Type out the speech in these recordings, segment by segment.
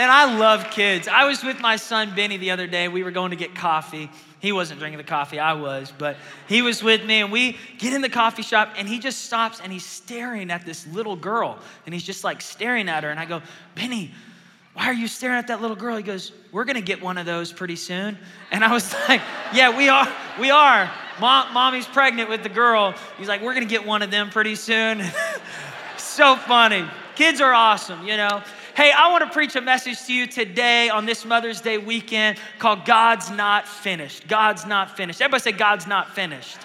And I love kids. I was with my son Benny the other day. We were going to get coffee. He wasn't drinking the coffee, I was, but he was with me. And we get in the coffee shop, and he just stops and he's staring at this little girl. And he's just like staring at her. And I go, Benny, why are you staring at that little girl? He goes, We're gonna get one of those pretty soon. And I was like, Yeah, we are. We are. Mom, mommy's pregnant with the girl. He's like, We're gonna get one of them pretty soon. so funny. Kids are awesome, you know. Hey, I want to preach a message to you today on this Mother's Day weekend called God's Not Finished. God's Not Finished. Everybody say, God's Not Finished.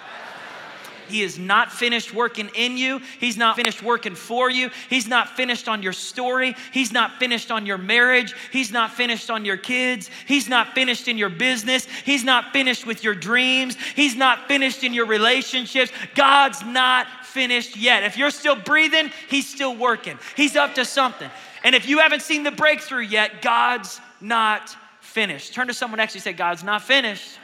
He is not finished working in you. He's not finished working for you. He's not finished on your story. He's not finished on your marriage. He's not finished on your kids. He's not finished in your business. He's not finished with your dreams. He's not finished in your relationships. God's not finished yet. If you're still breathing, He's still working. He's up to something. And if you haven't seen the breakthrough yet, God's not finished. Turn to someone next to you say, God's not finished.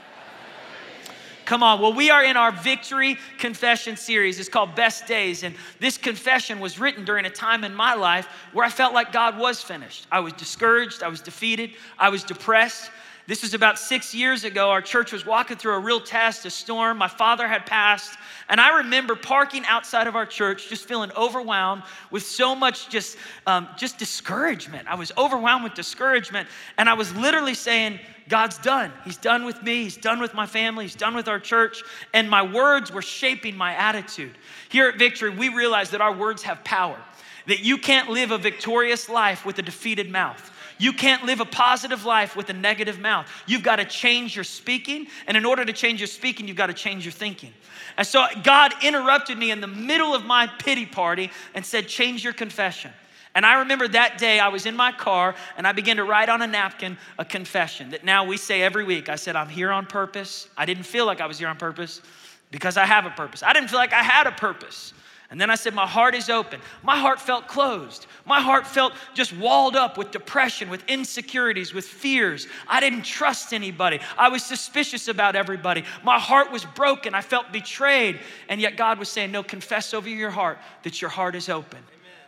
Come on. Well, we are in our victory confession series. It's called Best Days. And this confession was written during a time in my life where I felt like God was finished. I was discouraged, I was defeated, I was depressed. This was about six years ago. Our church was walking through a real test, a storm. My father had passed. And I remember parking outside of our church, just feeling overwhelmed with so much just, um, just discouragement. I was overwhelmed with discouragement. And I was literally saying, God's done. He's done with me. He's done with my family. He's done with our church. And my words were shaping my attitude. Here at Victory, we realize that our words have power, that you can't live a victorious life with a defeated mouth. You can't live a positive life with a negative mouth. You've got to change your speaking. And in order to change your speaking, you've got to change your thinking. And so God interrupted me in the middle of my pity party and said, Change your confession. And I remember that day I was in my car and I began to write on a napkin a confession that now we say every week. I said, I'm here on purpose. I didn't feel like I was here on purpose because I have a purpose. I didn't feel like I had a purpose. And then I said, My heart is open. My heart felt closed. My heart felt just walled up with depression, with insecurities, with fears. I didn't trust anybody. I was suspicious about everybody. My heart was broken. I felt betrayed. And yet God was saying, No, confess over your heart that your heart is open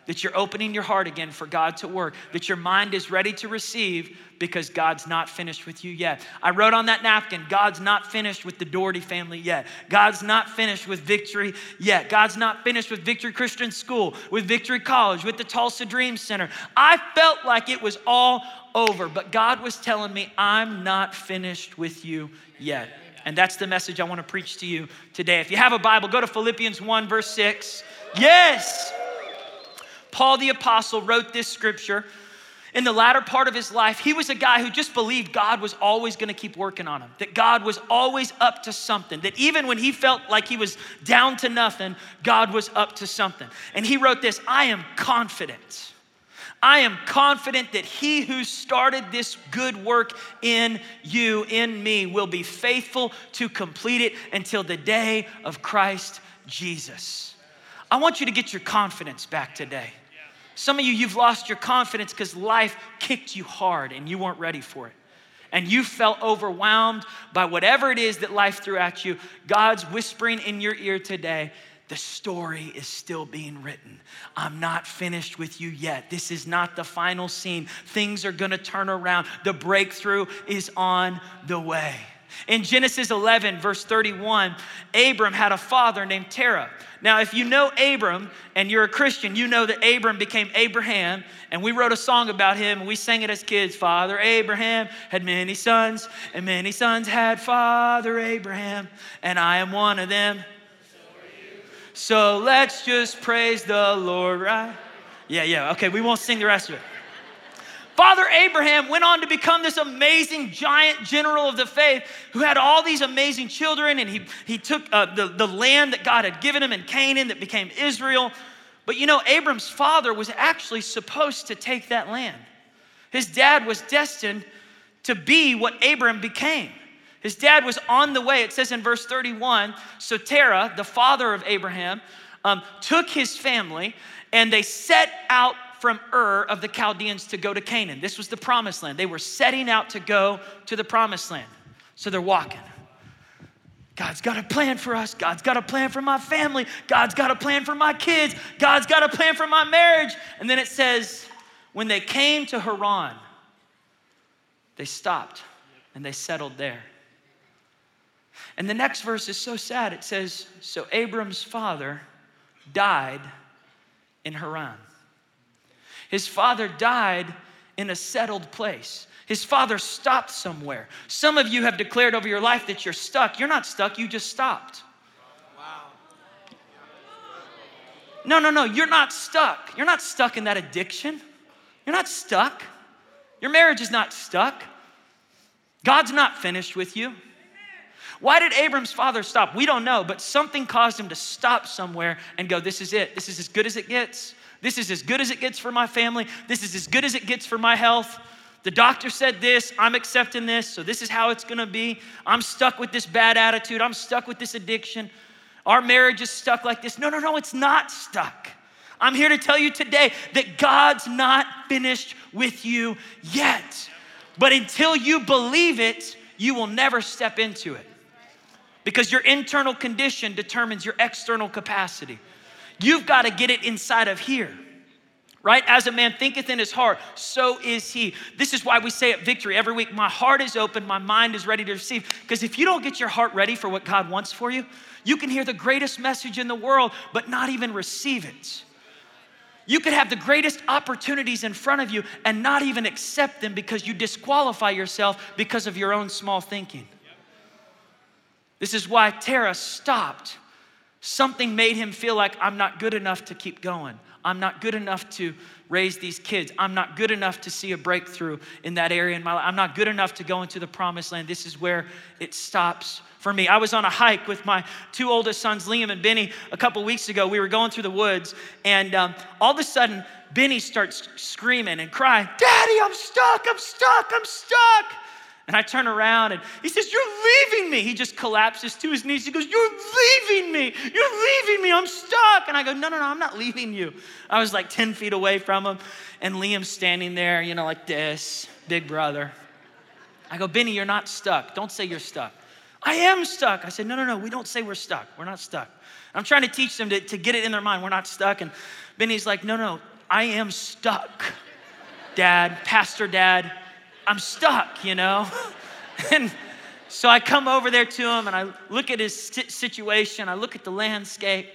that you're opening your heart again for God to work, that your mind is ready to receive because God's not finished with you yet. I wrote on that napkin, God's not finished with the Daugherty family yet. God's not finished with victory yet. God's not finished with Victory Christian School, with Victory College, with the Tulsa Dream Center. I felt like it was all over, but God was telling me, I'm not finished with you yet. And that's the message I want to preach to you today. If you have a Bible, go to Philippians 1, verse 6. Yes! Paul the Apostle wrote this scripture in the latter part of his life, he was a guy who just believed God was always going to keep working on him, that God was always up to something, that even when he felt like he was down to nothing, God was up to something. And he wrote this I am confident. I am confident that he who started this good work in you, in me, will be faithful to complete it until the day of Christ Jesus. I want you to get your confidence back today. Some of you, you've lost your confidence because life kicked you hard and you weren't ready for it. And you felt overwhelmed by whatever it is that life threw at you. God's whispering in your ear today the story is still being written. I'm not finished with you yet. This is not the final scene. Things are gonna turn around. The breakthrough is on the way. In Genesis 11, verse 31, Abram had a father named Terah. Now, if you know Abram and you're a Christian, you know that Abram became Abraham, and we wrote a song about him and we sang it as kids. Father Abraham had many sons, and many sons had Father Abraham, and I am one of them. So let's just praise the Lord, right? Yeah, yeah, okay, we won't sing the rest of it. Father Abraham went on to become this amazing giant general of the faith who had all these amazing children, and he, he took uh, the, the land that God had given him in Canaan that became Israel. But you know, Abram's father was actually supposed to take that land. His dad was destined to be what Abram became. His dad was on the way. It says in verse 31 so Terah, the father of Abraham, um, took his family and they set out from Ur of the Chaldeans to go to Canaan. This was the promised land. They were setting out to go to the promised land. So they're walking. God's got a plan for us. God's got a plan for my family. God's got a plan for my kids. God's got a plan for my marriage. And then it says, when they came to Haran, They stopped and they settled there. And the next verse is so sad. It says, So Abram's father died in Haran. His father died in a settled place. His father stopped somewhere. Some of you have declared over your life that you're stuck. You're not stuck, you just stopped. No, no, no, you're not stuck. You're not stuck in that addiction. You're not stuck. Your marriage is not stuck. God's not finished with you. Why did Abram's father stop? We don't know, but something caused him to stop somewhere and go, This is it. This is as good as it gets. This is as good as it gets for my family. This is as good as it gets for my health. The doctor said this, I'm accepting this, so this is how it's gonna be. I'm stuck with this bad attitude, I'm stuck with this addiction. Our marriage is stuck like this. No, no, no, it's not stuck. I'm here to tell you today that God's not finished with you yet. But until you believe it, you will never step into it. Because your internal condition determines your external capacity. You've got to get it inside of here. Right? As a man thinketh in his heart, so is he. This is why we say at Victory every week my heart is open, my mind is ready to receive. Because if you don't get your heart ready for what God wants for you, you can hear the greatest message in the world, but not even receive it. You could have the greatest opportunities in front of you and not even accept them because you disqualify yourself because of your own small thinking. This is why Terah stopped. Something made him feel like I'm not good enough to keep going. I'm not good enough to raise these kids. I'm not good enough to see a breakthrough in that area in my life. I'm not good enough to go into the promised land. This is where it stops for me. I was on a hike with my two oldest sons, Liam and Benny, a couple weeks ago. We were going through the woods, and um, all of a sudden, Benny starts screaming and crying, Daddy, I'm stuck, I'm stuck, I'm stuck. And I turn around and he says, You're leaving me. He just collapses to his knees. He goes, You're leaving me. You're leaving me. I'm stuck. And I go, No, no, no, I'm not leaving you. I was like 10 feet away from him. And Liam's standing there, you know, like this, big brother. I go, Benny, you're not stuck. Don't say you're stuck. I am stuck. I said, No, no, no, we don't say we're stuck. We're not stuck. I'm trying to teach them to, to get it in their mind. We're not stuck. And Benny's like, No, no, I am stuck. Dad, Pastor Dad, I'm stuck, you know? and so I come over there to him and I look at his situation, I look at the landscape.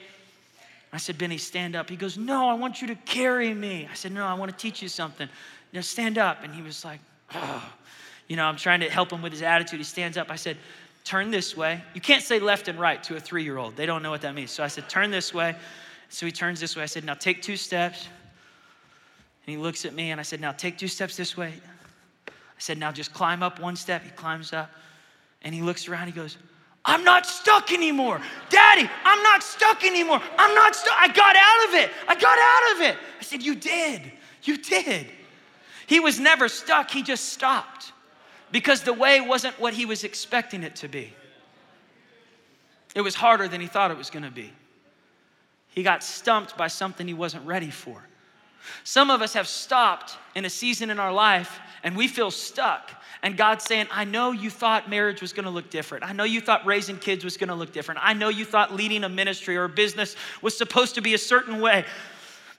I said, Benny, stand up. He goes, No, I want you to carry me. I said, No, I want to teach you something. Now stand up. And he was like, Oh. You know, I'm trying to help him with his attitude. He stands up. I said, Turn this way. You can't say left and right to a three year old, they don't know what that means. So I said, Turn this way. So he turns this way. I said, Now take two steps. And he looks at me and I said, Now take two steps this way. I said, Now just climb up one step. He climbs up and he looks around. He goes, I'm not stuck anymore. Daddy, I'm not stuck anymore. I'm not stuck. I got out of it. I got out of it. I said, You did. You did. He was never stuck. He just stopped because the way wasn't what he was expecting it to be. It was harder than he thought it was going to be. He got stumped by something he wasn't ready for. Some of us have stopped in a season in our life and we feel stuck. And God's saying, I know you thought marriage was gonna look different. I know you thought raising kids was gonna look different. I know you thought leading a ministry or a business was supposed to be a certain way.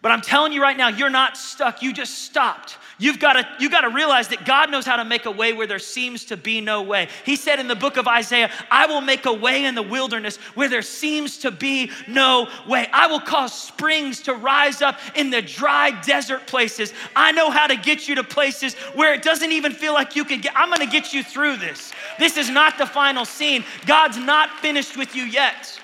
But I'm telling you right now, you're not stuck. You just stopped. You've got to You've got to realize that God knows how to make a way where there seems to be no way. He said in the book of Isaiah, "I will make a way in the wilderness where there seems to be no way. I will cause springs to rise up in the dry desert places. I know how to get you to places where it doesn't even feel like you can get. I'm going to get you through this. This is not the final scene. God's not finished with you yet."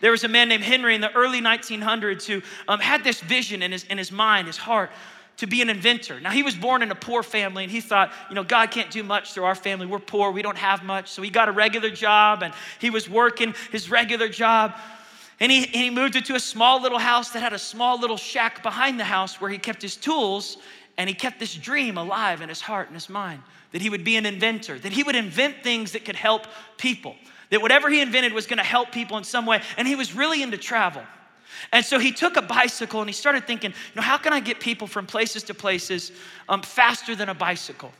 There was a man named Henry in the early 1900s who um, had this vision in his, in his mind, his heart, to be an inventor. Now, he was born in a poor family and he thought, you know, God can't do much through our family. We're poor, we don't have much. So he got a regular job and he was working his regular job. And he, and he moved into a small little house that had a small little shack behind the house where he kept his tools and he kept this dream alive in his heart and his mind that he would be an inventor, that he would invent things that could help people, that whatever he invented was gonna help people in some way. And he was really into travel. And so he took a bicycle and he started thinking, you know, how can I get people from places to places um, faster than a bicycle?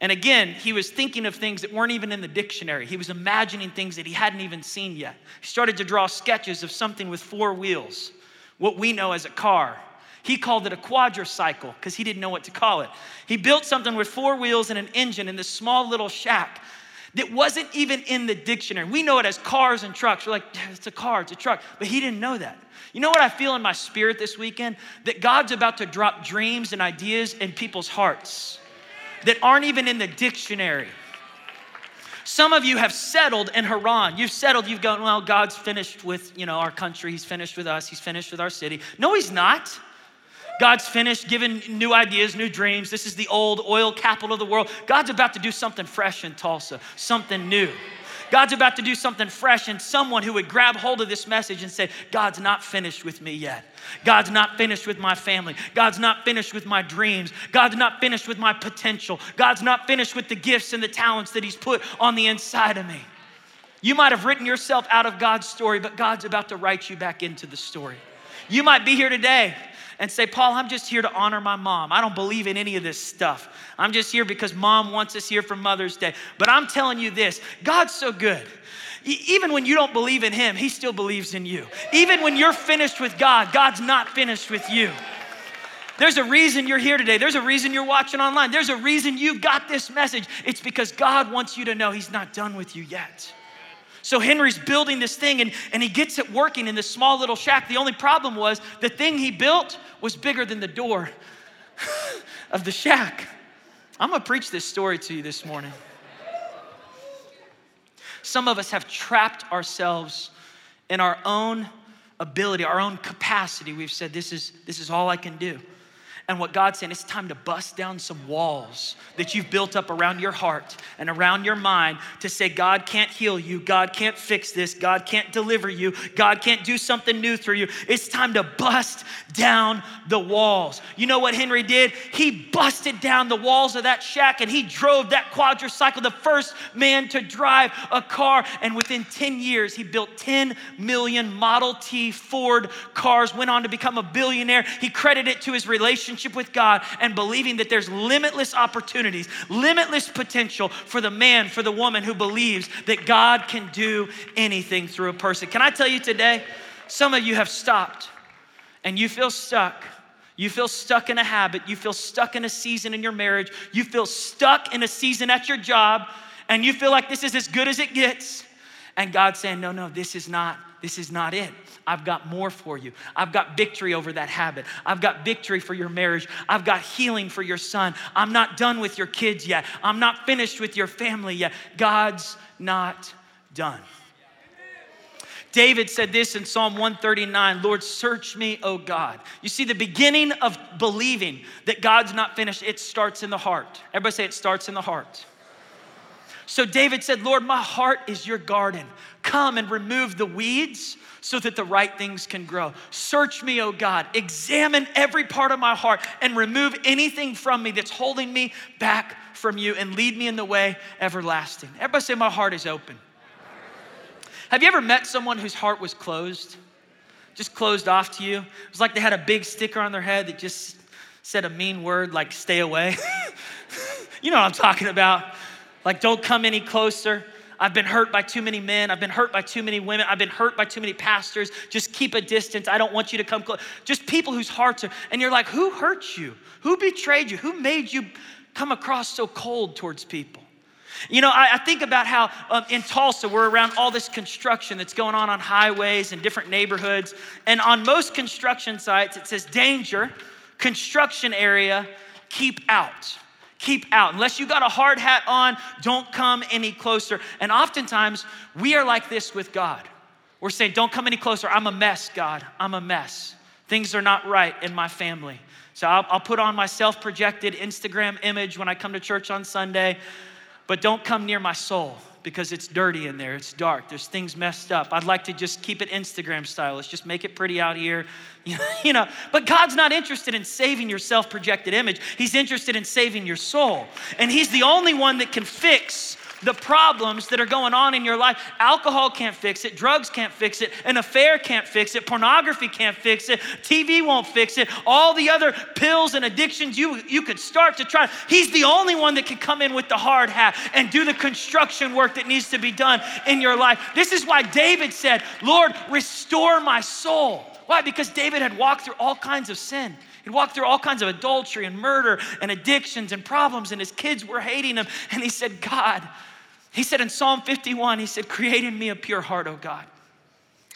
And again, he was thinking of things that weren't even in the dictionary. He was imagining things that he hadn't even seen yet. He started to draw sketches of something with four wheels, what we know as a car. He called it a quadricycle because he didn't know what to call it. He built something with four wheels and an engine in this small little shack that wasn't even in the dictionary. We know it as cars and trucks. We're like, it's a car, it's a truck. But he didn't know that. You know what I feel in my spirit this weekend? That God's about to drop dreams and ideas in people's hearts that aren't even in the dictionary. Some of you have settled in Haran. You've settled, you've gone, well, God's finished with, you know, our country. He's finished with us. He's finished with our city. No, he's not. God's finished giving new ideas, new dreams. This is the old oil capital of the world. God's about to do something fresh in Tulsa, something new. God's about to do something fresh and someone who would grab hold of this message and say, God's not finished with me yet. God's not finished with my family. God's not finished with my dreams. God's not finished with my potential. God's not finished with the gifts and the talents that He's put on the inside of me. You might have written yourself out of God's story, but God's about to write you back into the story. You might be here today and say, Paul, I'm just here to honor my mom. I don't believe in any of this stuff. I'm just here because mom wants us here for Mother's Day. But I'm telling you this God's so good. Even when you don't believe in Him, He still believes in you. Even when you're finished with God, God's not finished with you. There's a reason you're here today. There's a reason you're watching online. There's a reason you got this message. It's because God wants you to know He's not done with you yet. So Henry's building this thing and, and he gets it working in this small little shack. The only problem was the thing he built was bigger than the door of the shack. I'm gonna preach this story to you this morning. Some of us have trapped ourselves in our own ability, our own capacity. We've said, This is, this is all I can do. And what God's saying, it's time to bust down some walls that you've built up around your heart and around your mind to say, God can't heal you. God can't fix this. God can't deliver you. God can't do something new through you. It's time to bust down the walls. You know what Henry did? He busted down the walls of that shack and he drove that quadricycle, the first man to drive a car. And within 10 years, he built 10 million Model T Ford cars, went on to become a billionaire. He credited it to his relationship relationship with God and believing that there's limitless opportunities, limitless potential for the man, for the woman who believes that God can do anything through a person. Can I tell you today? Some of you have stopped and you feel stuck. You feel stuck in a habit. You feel stuck in a season in your marriage. You feel stuck in a season at your job, and you feel like this is as good as it gets. And God's saying, No, no, this is not, this is not it. I've got more for you. I've got victory over that habit. I've got victory for your marriage. I've got healing for your son. I'm not done with your kids yet. I'm not finished with your family yet. God's not done. David said this in Psalm 139 Lord, search me, O God. You see, the beginning of believing that God's not finished, it starts in the heart. Everybody say it starts in the heart. So David said, Lord, my heart is your garden. Come and remove the weeds so that the right things can grow. Search me, O God. Examine every part of my heart and remove anything from me that's holding me back from you and lead me in the way everlasting. Everybody say, My heart is open. Have you ever met someone whose heart was closed? Just closed off to you? It was like they had a big sticker on their head that just said a mean word like stay away. you know what I'm talking about. Like, don't come any closer. I've been hurt by too many men. I've been hurt by too many women. I've been hurt by too many pastors. Just keep a distance. I don't want you to come close. Just people whose hearts are, and you're like, who hurt you? Who betrayed you? Who made you come across so cold towards people? You know, I, I think about how um, in Tulsa, we're around all this construction that's going on on highways and different neighborhoods. And on most construction sites, it says danger, construction area, keep out keep out. Unless you got a hard hat on, don't come any closer. And oftentimes, we are like this with God. We're saying, Don't come any closer. I'm a mess, God. I'm a mess. Things are not right in my family. So I'll, I'll put on my self projected Instagram image when I come to church on Sunday, but don't come near my soul because it's dirty in there. It's dark. There's things messed up. I'd like to just keep it Instagram style. Let's just make it pretty out here. you know, but God's not interested in saving your self-projected image. He's interested in saving your soul. And he's the only one that can fix the problems that are going on in your life. Alcohol can't fix it, drugs can't fix it, an affair can't fix it, pornography can't fix it, TV won't fix it, all the other pills and addictions you, you could start to try. He's the only one that can come in with the hard hat and do the construction work that needs to be done in your life. This is why David said, Lord, restore my soul. Why? Because David had walked through all kinds of sin He'd walk through all kinds of adultery and murder and addictions and problems, and his kids were hating him. And he said, God, he said in Psalm 51, he said, Create in me a pure heart, oh God.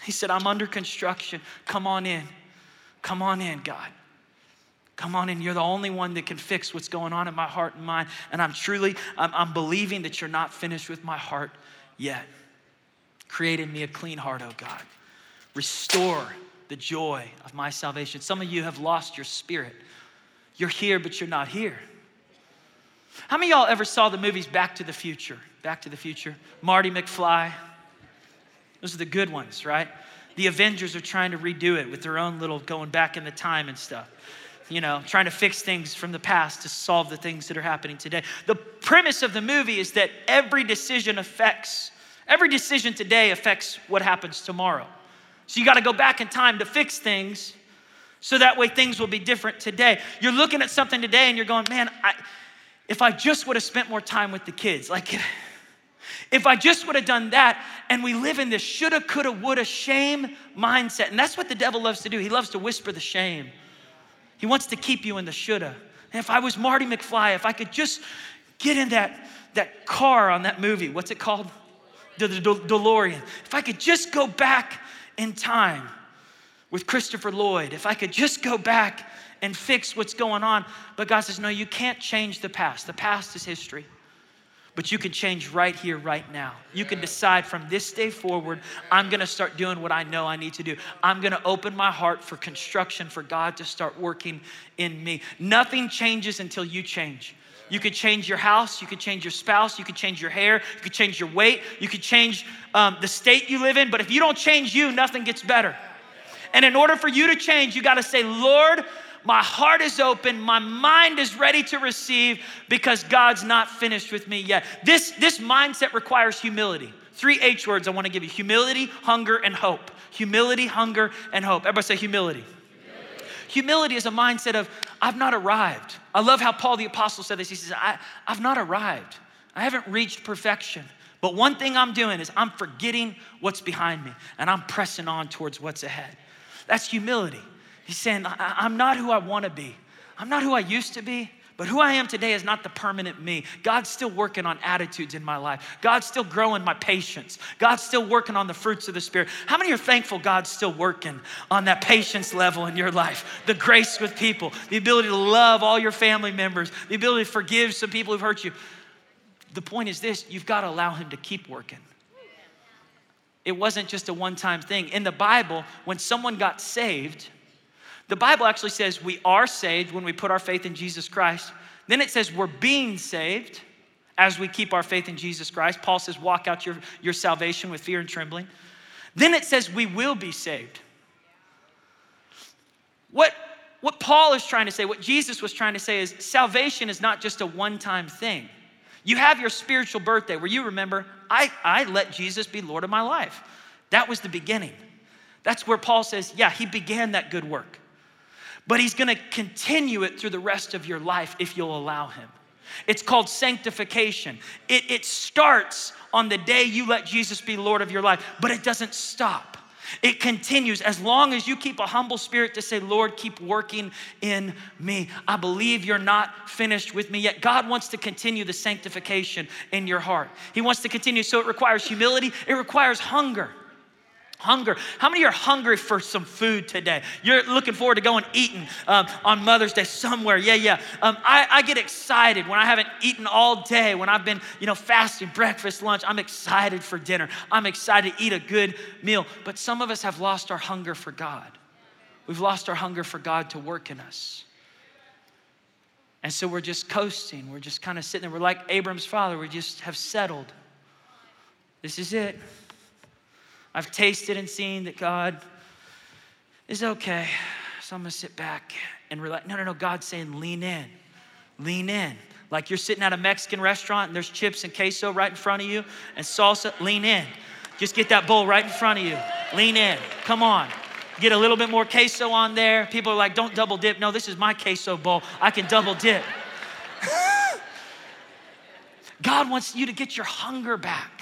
He said, I'm under construction. Come on in. Come on in, God. Come on in. You're the only one that can fix what's going on in my heart and mind. And I'm truly, I'm, I'm believing that you're not finished with my heart yet. Create in me a clean heart, oh God. Restore the joy of my salvation. Some of you have lost your spirit. You're here, but you're not here. How many y'all ever saw the movies Back to the Future? Back to the Future. Marty McFly. Those are the good ones, right? The Avengers are trying to redo it with their own little going back in the time and stuff. You know, trying to fix things from the past to solve the things that are happening today. The premise of the movie is that every decision affects, every decision today affects what happens tomorrow. So you got to go back in time to fix things so that way things will be different today. You're looking at something today and you're going, man, I, if I just would have spent more time with the kids, like if I just would have done that, and we live in this shoulda, coulda, woulda, shame mindset. And that's what the devil loves to do. He loves to whisper the shame. He wants to keep you in the shoulda. And if I was Marty McFly, if I could just get in that, that car on that movie, what's it called? The, the, the DeLorean. If I could just go back in time with Christopher Lloyd, if I could just go back and fix what's going on. But God says, no, you can't change the past. The past is history. But you can change right here, right now. You can decide from this day forward, I'm gonna start doing what I know I need to do. I'm gonna open my heart for construction, for God to start working in me. Nothing changes until you change. You could change your house, you could change your spouse, you could change your hair, you could change your weight, you could change um, the state you live in, but if you don't change you, nothing gets better. And in order for you to change, you gotta say, Lord, my heart is open, my mind is ready to receive because God's not finished with me yet. This, this mindset requires humility. Three H words I wanna give you humility, hunger, and hope. Humility, hunger, and hope. Everybody say humility. Humility is a mindset of, I've not arrived. I love how Paul the Apostle said this. He says, I, I've not arrived. I haven't reached perfection. But one thing I'm doing is I'm forgetting what's behind me and I'm pressing on towards what's ahead. That's humility. He's saying, I'm not who I want to be. I'm not who I used to be. But who I am today is not the permanent me. God's still working on attitudes in my life. God's still growing my patience. God's still working on the fruits of the Spirit. How many are thankful God's still working on that patience level in your life? The grace with people, the ability to love all your family members, the ability to forgive some people who've hurt you. The point is this you've got to allow Him to keep working. It wasn't just a one time thing. In the Bible, when someone got saved, the Bible actually says we are saved when we put our faith in Jesus Christ. Then it says we're being saved as we keep our faith in Jesus Christ. Paul says, walk out your, your salvation with fear and trembling. Then it says we will be saved. What, what Paul is trying to say, what Jesus was trying to say is salvation is not just a one time thing. You have your spiritual birthday where you remember, I, I let Jesus be Lord of my life. That was the beginning. That's where Paul says, yeah, he began that good work but He's gonna continue it through the rest of your life if you'll allow Him. It's called sanctification. It, it starts on the day you let Jesus be Lord of your life, but it doesn't stop. It continues as long as you keep a humble spirit to say, Lord, keep working in me. I believe you're not finished with me yet. God wants to continue the sanctification in your heart. He wants to continue. So it requires humility, it requires hunger. Hunger. How many are hungry for some food today? You're looking forward to going eating um, on Mother's Day somewhere. Yeah, yeah. Um, I, I, get excited when I haven't eaten all day, when I've been, you know, fasting, breakfast, lunch. I'm excited for dinner. I'm excited to eat a good meal. But some of us have lost our hunger for God. We've lost our hunger for God to work in us. And so we're just coasting. We're just kind of sitting there. We're like Abram's father. We just have settled. This is it. I've tasted and seen that God is okay. So I'm gonna sit back and relax. No, no, no. God's saying, lean in, lean in. Like you're sitting at a Mexican restaurant and there's chips and queso right in front of you and salsa, lean in. Just get that bowl right in front of you. Lean in. Come on. Get a little bit more queso on there. People are like, don't double dip. No, this is my queso bowl. I can double dip. God wants you to get your hunger back.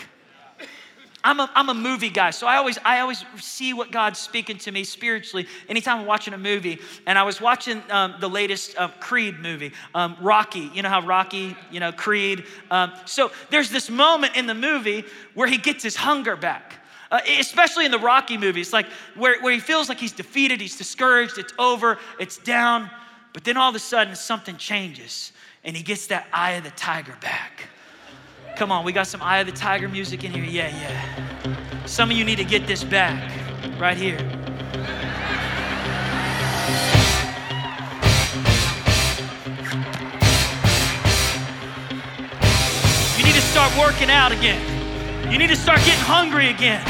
I'm a, I'm a movie guy, so I always, I always see what God's speaking to me spiritually anytime I'm watching a movie. And I was watching um, the latest uh, Creed movie, um, Rocky. You know how Rocky, you know, Creed. Um, so there's this moment in the movie where he gets his hunger back. Uh, especially in the Rocky movies, like where, where he feels like he's defeated, he's discouraged, it's over, it's down. But then all of a sudden, something changes and he gets that eye of the tiger back. Come on, we got some eye of the tiger music in here. Yeah, yeah. Some of you need to get this back right here. You need to start working out again. You need to start getting hungry again.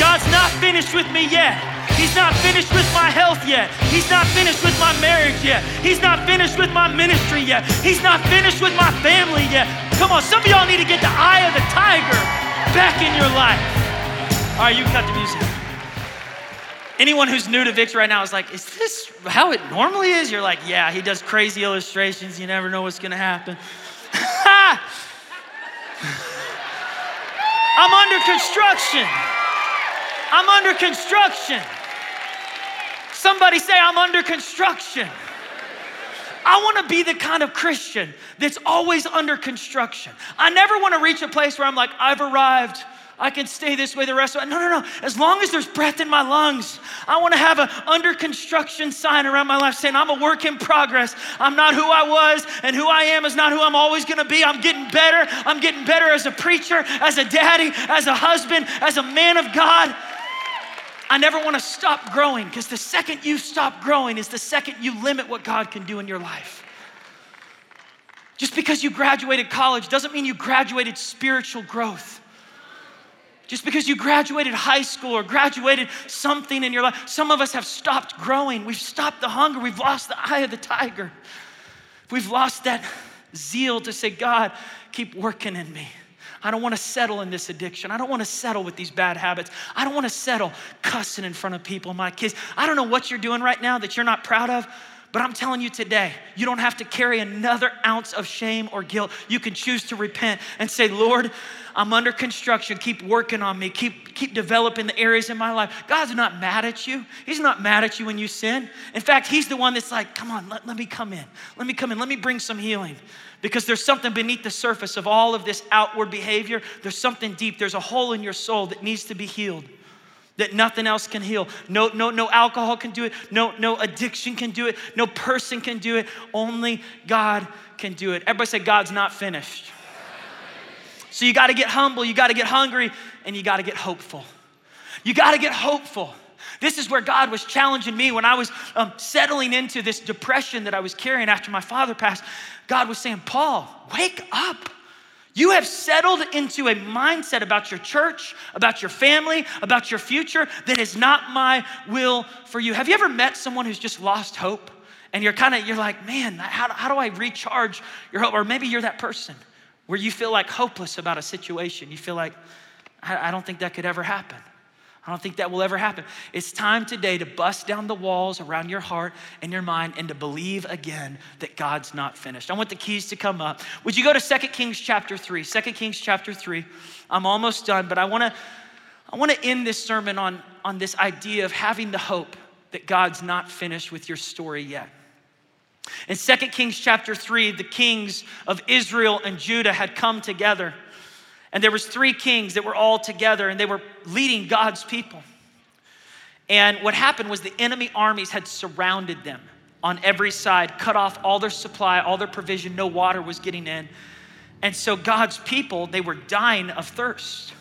God's not finished with me yet. He's not finished with my health yet. He's not finished with my marriage yet. He's not finished with my ministry yet. He's not finished with my family yet. Come on, some of y'all need to get the eye of the tiger back in your life. All right, you cut the music. Anyone who's new to Victor right now is like, is this how it normally is? You're like, yeah, he does crazy illustrations. You never know what's going to happen. I'm under construction. I'm under construction. Somebody say, I'm under construction. I want to be the kind of Christian that's always under construction. I never want to reach a place where I'm like, I've arrived. I can stay this way the rest of it. No, no, no. As long as there's breath in my lungs, I want to have an under construction sign around my life saying, I'm a work in progress. I'm not who I was, and who I am is not who I'm always going to be. I'm getting better. I'm getting better as a preacher, as a daddy, as a husband, as a man of God. I never want to stop growing because the second you stop growing is the second you limit what God can do in your life. Just because you graduated college doesn't mean you graduated spiritual growth. Just because you graduated high school or graduated something in your life, some of us have stopped growing. We've stopped the hunger. We've lost the eye of the tiger. We've lost that zeal to say, God, keep working in me. I don't want to settle in this addiction. I don't want to settle with these bad habits. I don't want to settle cussing in front of people, my kids. I don't know what you're doing right now that you're not proud of, but I'm telling you today, you don't have to carry another ounce of shame or guilt. You can choose to repent and say, Lord, I'm under construction. Keep working on me. Keep, keep developing the areas in my life. God's not mad at you. He's not mad at you when you sin. In fact, He's the one that's like, come on, let, let me come in. Let me come in. Let me bring some healing. Because there's something beneath the surface of all of this outward behavior. There's something deep. There's a hole in your soul that needs to be healed that nothing else can heal. No, no, no alcohol can do it. No, no addiction can do it. No person can do it. Only God can do it. Everybody say, God's not finished. So you got to get humble, you got to get hungry, and you got to get hopeful. You got to get hopeful. This is where God was challenging me when I was um, settling into this depression that I was carrying after my father passed. God was saying, Paul, wake up. You have settled into a mindset about your church, about your family, about your future that is not my will for you. Have you ever met someone who's just lost hope? And you're kind of, you're like, man, how, how do I recharge your hope? Or maybe you're that person where you feel like hopeless about a situation. You feel like, I, I don't think that could ever happen. I don't think that will ever happen. It's time today to bust down the walls around your heart and your mind and to believe again that God's not finished. I want the keys to come up. Would you go to 2 Kings chapter 3? 2 Kings chapter 3. I'm almost done, but I want to I want to end this sermon on, on this idea of having the hope that God's not finished with your story yet. In 2 Kings chapter 3, the kings of Israel and Judah had come together. And there was three kings that were all together and they were leading God's people. And what happened was the enemy armies had surrounded them on every side, cut off all their supply, all their provision, no water was getting in. And so God's people, they were dying of thirst.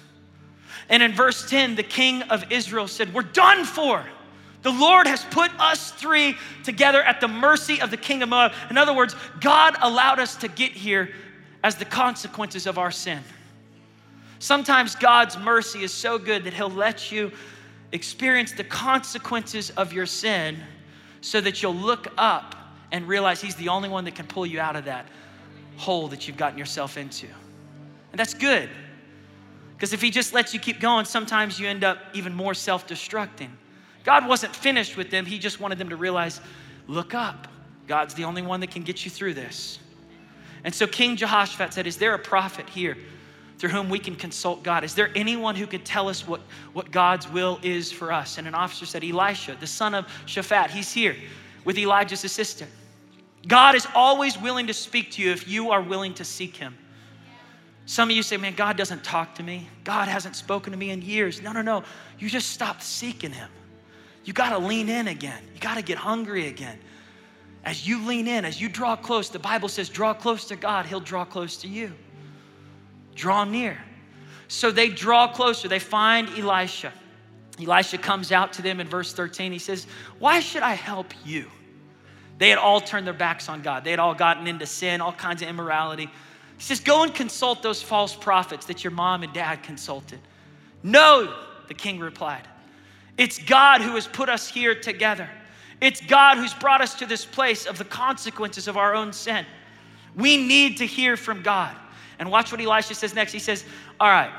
And in verse 10, the king of Israel said, We're done for. The Lord has put us three together at the mercy of the king of Moab. In other words, God allowed us to get here as the consequences of our sin. Sometimes God's mercy is so good that He'll let you experience the consequences of your sin so that you'll look up and realize He's the only one that can pull you out of that hole that you've gotten yourself into. And that's good. Because if He just lets you keep going, sometimes you end up even more self destructing. God wasn't finished with them, He just wanted them to realize look up. God's the only one that can get you through this. And so King Jehoshaphat said, Is there a prophet here through whom we can consult God? Is there anyone who could tell us what, what God's will is for us? And an officer said, Elisha, the son of Shaphat, he's here with Elijah's assistant. God is always willing to speak to you if you are willing to seek him. Some of you say, Man, God doesn't talk to me. God hasn't spoken to me in years. No, no, no. You just stopped seeking him. You got to lean in again. You got to get hungry again. As you lean in, as you draw close, the Bible says, draw close to God, He'll draw close to you. Draw near. So they draw closer. They find Elisha. Elisha comes out to them in verse 13. He says, Why should I help you? They had all turned their backs on God. They had all gotten into sin, all kinds of immorality. He says, Go and consult those false prophets that your mom and dad consulted. No, the king replied. It's God who has put us here together. It's God who's brought us to this place of the consequences of our own sin. We need to hear from God. And watch what Elisha says next. He says, All right,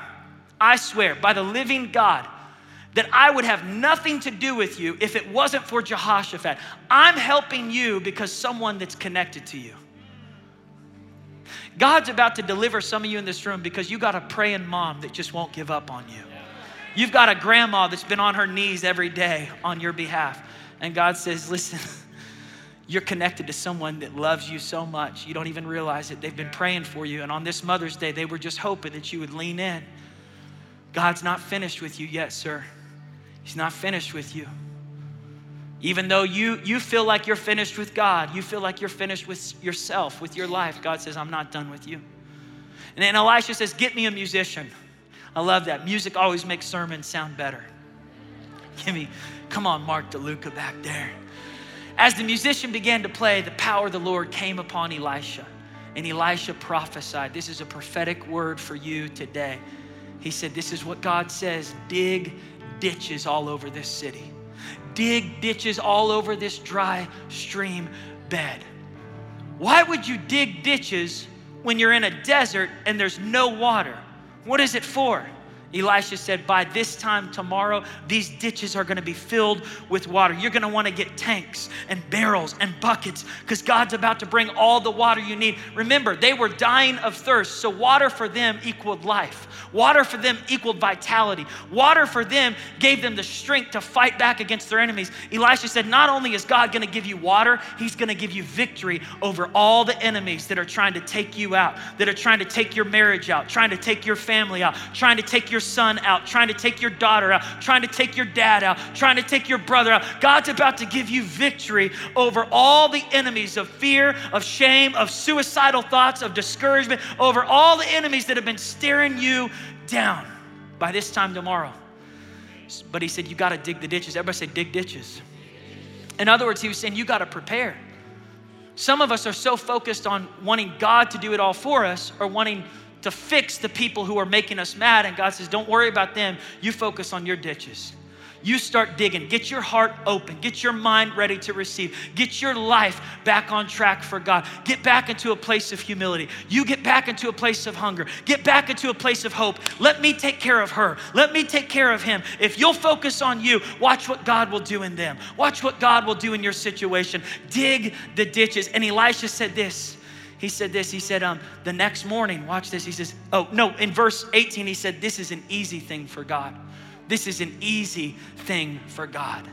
I swear by the living God that I would have nothing to do with you if it wasn't for Jehoshaphat. I'm helping you because someone that's connected to you. God's about to deliver some of you in this room because you got a praying mom that just won't give up on you. You've got a grandma that's been on her knees every day on your behalf. And God says, Listen, you're connected to someone that loves you so much. You don't even realize it. They've been praying for you. And on this Mother's Day, they were just hoping that you would lean in. God's not finished with you yet, sir. He's not finished with you. Even though you, you feel like you're finished with God, you feel like you're finished with yourself, with your life, God says, I'm not done with you. And then Elisha says, Get me a musician. I love that. Music always makes sermons sound better. Give me, come on, Mark DeLuca back there. As the musician began to play, the power of the Lord came upon Elisha. And Elisha prophesied. This is a prophetic word for you today. He said, This is what God says dig ditches all over this city, dig ditches all over this dry stream bed. Why would you dig ditches when you're in a desert and there's no water? What is it for? Elisha said, By this time tomorrow, these ditches are going to be filled with water. You're going to want to get tanks and barrels and buckets because God's about to bring all the water you need. Remember, they were dying of thirst, so water for them equaled life. Water for them equaled vitality. Water for them gave them the strength to fight back against their enemies. Elisha said, Not only is God going to give you water, He's going to give you victory over all the enemies that are trying to take you out, that are trying to take your marriage out, trying to take your family out, trying to take your son out, trying to take your daughter out, trying to take your dad out, trying to take your brother out. God's about to give you victory over all the enemies of fear, of shame, of suicidal thoughts, of discouragement, over all the enemies that have been staring you down by this time tomorrow. But he said, You got to dig the ditches. Everybody say, Dig ditches. In other words, he was saying, You got to prepare. Some of us are so focused on wanting God to do it all for us or wanting to fix the people who are making us mad. And God says, Don't worry about them. You focus on your ditches. You start digging. Get your heart open. Get your mind ready to receive. Get your life back on track for God. Get back into a place of humility. You get back into a place of hunger. Get back into a place of hope. Let me take care of her. Let me take care of him. If you'll focus on you, watch what God will do in them. Watch what God will do in your situation. Dig the ditches. And Elisha said this he said this. He said, um, the next morning, watch this. He says, oh, no, in verse 18, he said, this is an easy thing for God. This is an easy thing for God.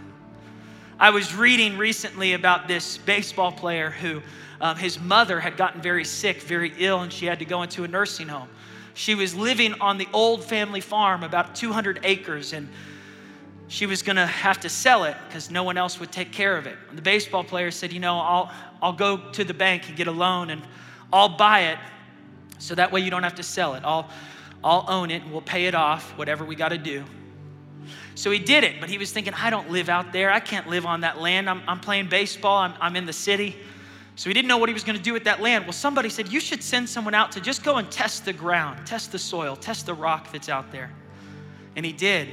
I was reading recently about this baseball player who um, his mother had gotten very sick, very ill, and she had to go into a nursing home. She was living on the old family farm, about 200 acres, and she was going to have to sell it because no one else would take care of it. And the baseball player said, You know, I'll, I'll go to the bank and get a loan and I'll buy it so that way you don't have to sell it. I'll, I'll own it and we'll pay it off, whatever we got to do. So he did it, but he was thinking, I don't live out there. I can't live on that land. I'm, I'm playing baseball, I'm, I'm in the city. So he didn't know what he was going to do with that land. Well, somebody said, You should send someone out to just go and test the ground, test the soil, test the rock that's out there. And he did.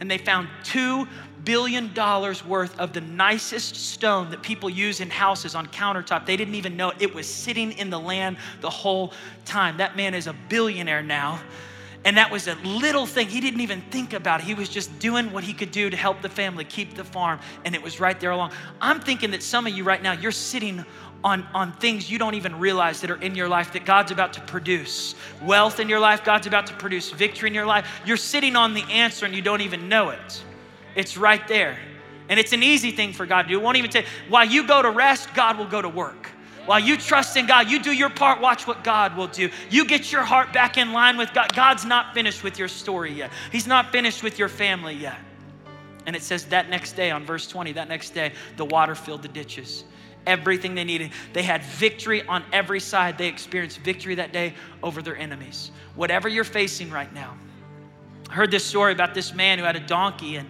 And they found two billion dollars worth of the nicest stone that people use in houses on countertop. They didn't even know it. it was sitting in the land the whole time. That man is a billionaire now. And that was a little thing. He didn't even think about it. He was just doing what he could do to help the family keep the farm. And it was right there along. I'm thinking that some of you right now, you're sitting on, on things you don't even realize that are in your life that God's about to produce. Wealth in your life, God's about to produce victory in your life. You're sitting on the answer and you don't even know it. It's right there. And it's an easy thing for God to do. It won't even take, while you go to rest, God will go to work. While you trust in God, you do your part, watch what God will do. You get your heart back in line with God. God's not finished with your story yet, He's not finished with your family yet. And it says that next day on verse 20, that next day, the water filled the ditches. Everything they needed. They had victory on every side. They experienced victory that day over their enemies. Whatever you're facing right now. I heard this story about this man who had a donkey and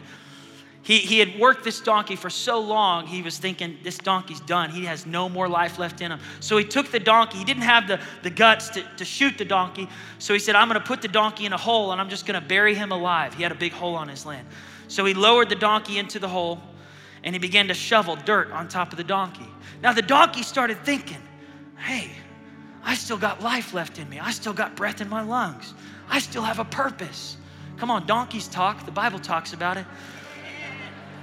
he, he had worked this donkey for so long, he was thinking, this donkey's done. He has no more life left in him. So he took the donkey. He didn't have the, the guts to, to shoot the donkey. So he said, I'm going to put the donkey in a hole and I'm just going to bury him alive. He had a big hole on his land. So he lowered the donkey into the hole and he began to shovel dirt on top of the donkey. Now the donkey started thinking, hey, I still got life left in me. I still got breath in my lungs. I still have a purpose. Come on, donkeys talk. The Bible talks about it.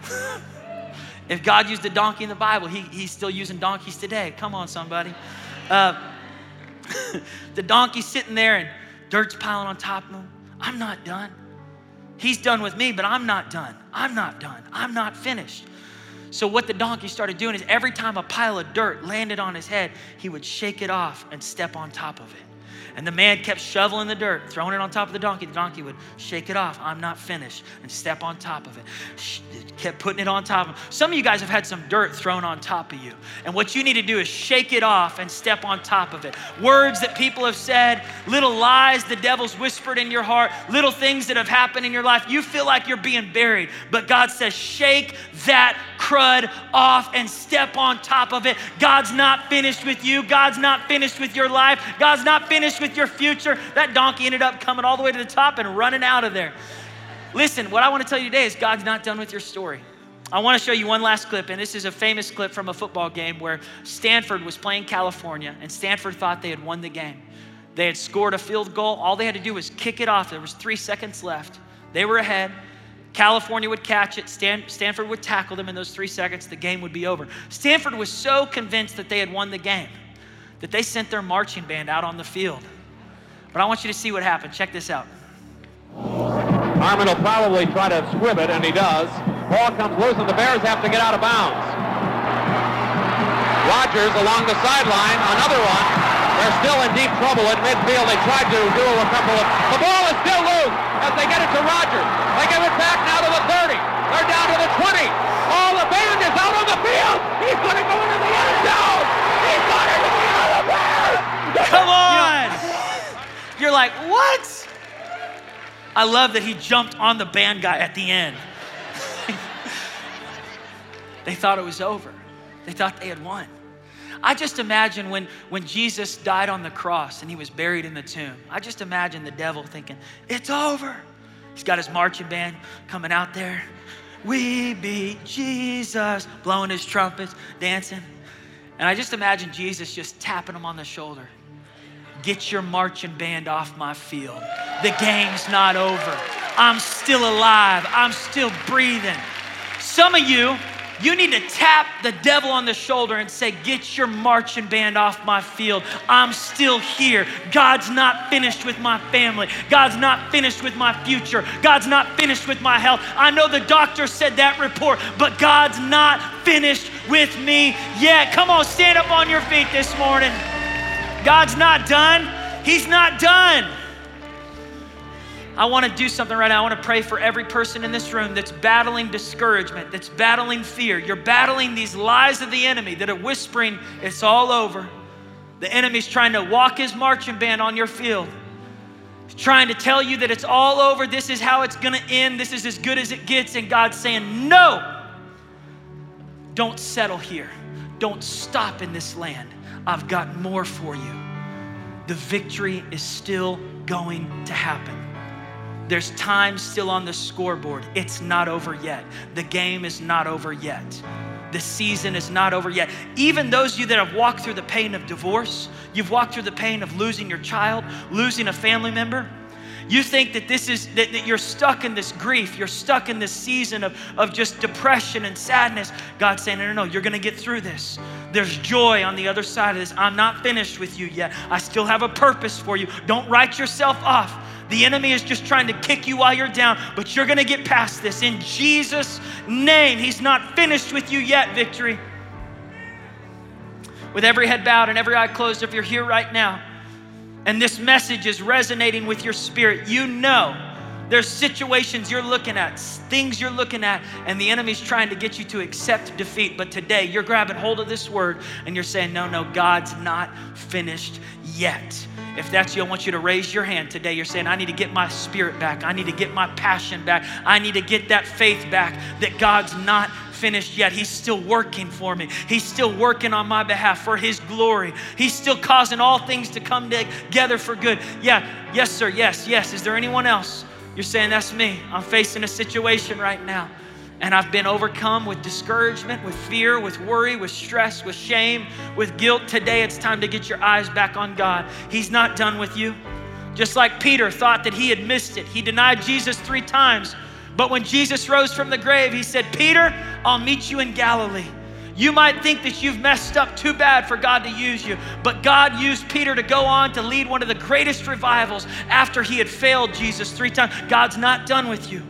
if God used a donkey in the Bible, he, he's still using donkeys today. Come on, somebody. Uh, the donkey's sitting there and dirt's piling on top of him. I'm not done. He's done with me, but I'm not done. I'm not done. I'm not finished. So, what the donkey started doing is every time a pile of dirt landed on his head, he would shake it off and step on top of it. And the man kept shoveling the dirt, throwing it on top of the donkey. The donkey would shake it off. I'm not finished. And step on top of it. Kept putting it on top of him. Some of you guys have had some dirt thrown on top of you. And what you need to do is shake it off and step on top of it. Words that people have said, little lies the devil's whispered in your heart, little things that have happened in your life. You feel like you're being buried. But God says, shake that crud off and step on top of it. God's not finished with you. God's not finished with your life. God's not finished with your future. That donkey ended up coming all the way to the top and running out of there. Listen, what I want to tell you today is God's not done with your story. I want to show you one last clip, and this is a famous clip from a football game where Stanford was playing California, and Stanford thought they had won the game. They had scored a field goal. All they had to do was kick it off. There was three seconds left. They were ahead. California would catch it. Stan- Stanford would tackle them in those three seconds. The game would be over. Stanford was so convinced that they had won the game that they sent their marching band out on the field. But I want you to see what happened. Check this out. Harmon will probably try to squib it, and he does. Ball comes loose, and the Bears have to get out of bounds. Rodgers along the sideline, another one. They're still in deep trouble at midfield. They tried to do a couple of... The ball is still loose as they get it to Rodgers. They give it back now to the 30. They're down to the 20. Oh, the band is out on the field. He's going to go into the end zone. He's going into the end zone. Come on. You're like, what? I love that he jumped on the band guy at the end. they thought it was over. They thought they had won. I just imagine when, when Jesus died on the cross and he was buried in the tomb. I just imagine the devil thinking, it's over. He's got his marching band coming out there. We beat Jesus, blowing his trumpets, dancing. And I just imagine Jesus just tapping him on the shoulder. Get your marching band off my field. The game's not over. I'm still alive. I'm still breathing. Some of you, you need to tap the devil on the shoulder and say, Get your marching band off my field. I'm still here. God's not finished with my family. God's not finished with my future. God's not finished with my health. I know the doctor said that report, but God's not finished with me yet. Come on, stand up on your feet this morning. God's not done. He's not done. I want to do something right now. I want to pray for every person in this room that's battling discouragement, that's battling fear. You're battling these lies of the enemy that are whispering, it's all over. The enemy's trying to walk his marching band on your field. He's trying to tell you that it's all over. This is how it's going to end. This is as good as it gets. And God's saying, no, don't settle here. Don't stop in this land. I've got more for you. The victory is still going to happen. There's time still on the scoreboard. It's not over yet. The game is not over yet. The season is not over yet. Even those of you that have walked through the pain of divorce, you've walked through the pain of losing your child, losing a family member, You think that this is that, that you're stuck in this grief, you're stuck in this season of, of just depression and sadness. God's saying, no, no, no, you're gonna get through this. There's joy on the other side of this. I'm not finished with you yet. I still have a purpose for you. Don't write yourself off. The enemy is just trying to kick you while you're down, but you're gonna get past this. In Jesus' name, He's not finished with you yet, victory. With every head bowed and every eye closed, if you're here right now and this message is resonating with your spirit, you know there's situations you're looking at, things you're looking at, and the enemy's trying to get you to accept defeat. But today, you're grabbing hold of this word and you're saying, No, no, God's not finished yet. If that's you, I want you to raise your hand today. You're saying, I need to get my spirit back. I need to get my passion back. I need to get that faith back that God's not finished yet. He's still working for me. He's still working on my behalf for His glory. He's still causing all things to come together for good. Yeah, yes, sir, yes, yes. Is there anyone else? You're saying, That's me. I'm facing a situation right now. And I've been overcome with discouragement, with fear, with worry, with stress, with shame, with guilt. Today it's time to get your eyes back on God. He's not done with you. Just like Peter thought that he had missed it, he denied Jesus three times. But when Jesus rose from the grave, he said, Peter, I'll meet you in Galilee. You might think that you've messed up too bad for God to use you, but God used Peter to go on to lead one of the greatest revivals after he had failed Jesus three times. God's not done with you.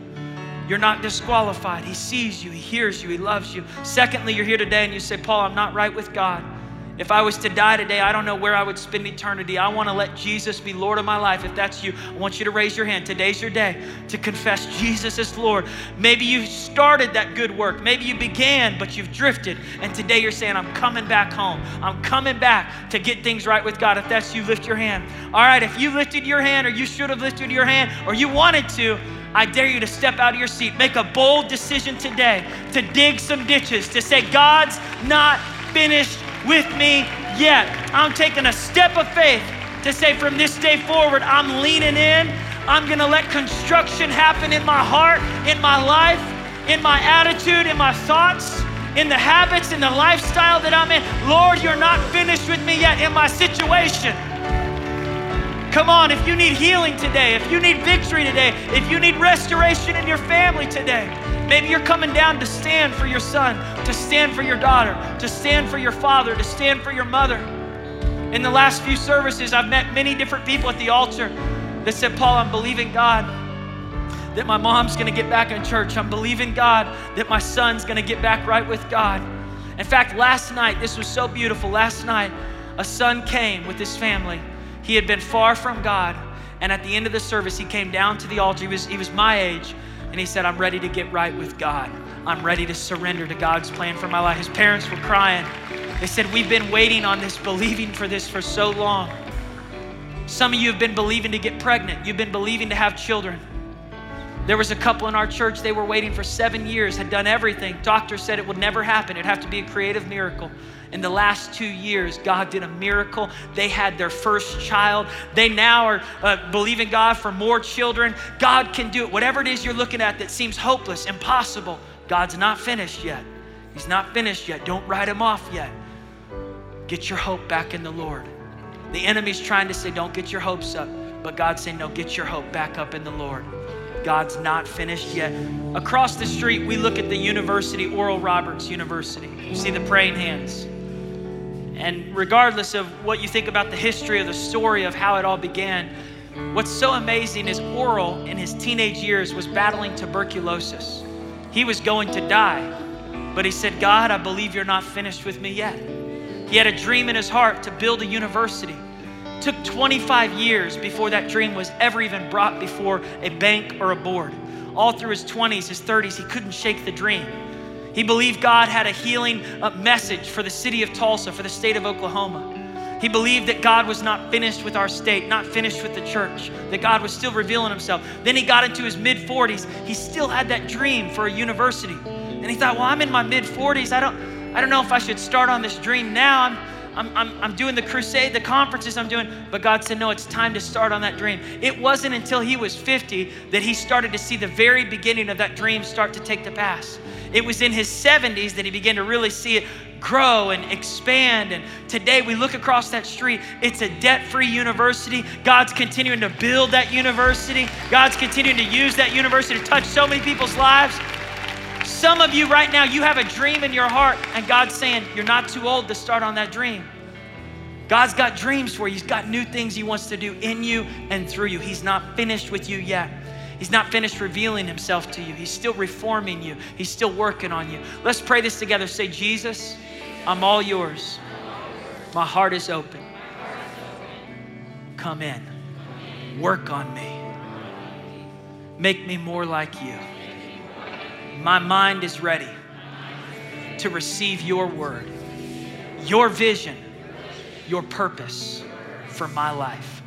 You're not disqualified. He sees you, He hears you, He loves you. Secondly, you're here today and you say, Paul, I'm not right with God. If I was to die today, I don't know where I would spend eternity. I want to let Jesus be Lord of my life. If that's you, I want you to raise your hand. Today's your day to confess Jesus as Lord. Maybe you started that good work. Maybe you began, but you've drifted. And today you're saying, I'm coming back home. I'm coming back to get things right with God. If that's you, lift your hand. All right, if you lifted your hand, or you should have lifted your hand, or you wanted to, I dare you to step out of your seat. Make a bold decision today to dig some ditches, to say, God's not finished with me yet. I'm taking a step of faith to say from this day forward, I'm leaning in. I'm going to let construction happen in my heart, in my life, in my attitude, in my thoughts, in the habits, in the lifestyle that I'm in. Lord, you're not finished with me yet in my situation. Come on, if you need healing today, if you need victory today, if you need restoration in your family today, Maybe you're coming down to stand for your son, to stand for your daughter, to stand for your father, to stand for your mother. In the last few services, I've met many different people at the altar that said, Paul, I'm believing God that my mom's gonna get back in church. I'm believing God that my son's gonna get back right with God. In fact, last night, this was so beautiful. Last night, a son came with his family. He had been far from God. And at the end of the service, he came down to the altar. He was, he was my age. And he said, I'm ready to get right with God. I'm ready to surrender to God's plan for my life. His parents were crying. They said, We've been waiting on this, believing for this for so long. Some of you have been believing to get pregnant, you've been believing to have children. There was a couple in our church, they were waiting for seven years, had done everything. Doctors said it would never happen, it'd have to be a creative miracle. In the last two years, God did a miracle. They had their first child. They now are uh, believing God for more children. God can do it. Whatever it is you're looking at that seems hopeless, impossible, God's not finished yet. He's not finished yet. Don't write him off yet. Get your hope back in the Lord. The enemy's trying to say, don't get your hopes up. But God's saying, no, get your hope back up in the Lord. God's not finished yet. Across the street, we look at the university, Oral Roberts University. You see the praying hands. And regardless of what you think about the history or the story of how it all began, what's so amazing is Oral, in his teenage years, was battling tuberculosis. He was going to die, but he said, God, I believe you're not finished with me yet. He had a dream in his heart to build a university. Took 25 years before that dream was ever even brought before a bank or a board. All through his 20s, his 30s, he couldn't shake the dream. He believed God had a healing uh, message for the city of Tulsa, for the state of Oklahoma. He believed that God was not finished with our state, not finished with the church, that God was still revealing himself. Then he got into his mid 40s. He still had that dream for a university. And he thought, well, I'm in my mid 40s. I don't, I don't know if I should start on this dream now. I'm, I'm, I'm, I'm doing the crusade, the conferences I'm doing. But God said, no, it's time to start on that dream. It wasn't until he was 50 that he started to see the very beginning of that dream start to take to pass. It was in his 70s that he began to really see it grow and expand. And today we look across that street, it's a debt free university. God's continuing to build that university, God's continuing to use that university to touch so many people's lives. Some of you right now, you have a dream in your heart, and God's saying, You're not too old to start on that dream. God's got dreams for you. He's got new things He wants to do in you and through you. He's not finished with you yet. He's not finished revealing Himself to you. He's still reforming you, He's still working on you. Let's pray this together. Say, Jesus, I'm all yours. My heart is open. Come in, work on me, make me more like you. My mind is ready to receive your word, your vision, your purpose for my life.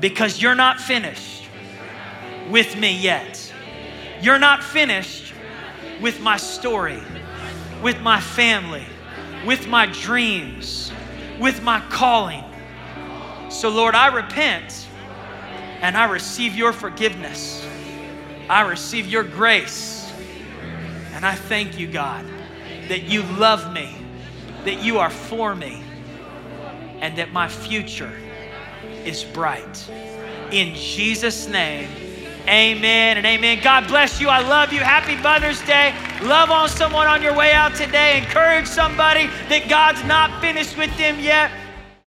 Because you're not finished with me yet. You're not finished with my story, with my family, with my dreams, with my calling. So, Lord, I repent and I receive your forgiveness. I receive your grace. And I thank you, God, that you love me, that you are for me, and that my future is bright. In Jesus' name, amen and amen. God bless you. I love you. Happy Mother's Day. Love on someone on your way out today. Encourage somebody that God's not finished with them yet.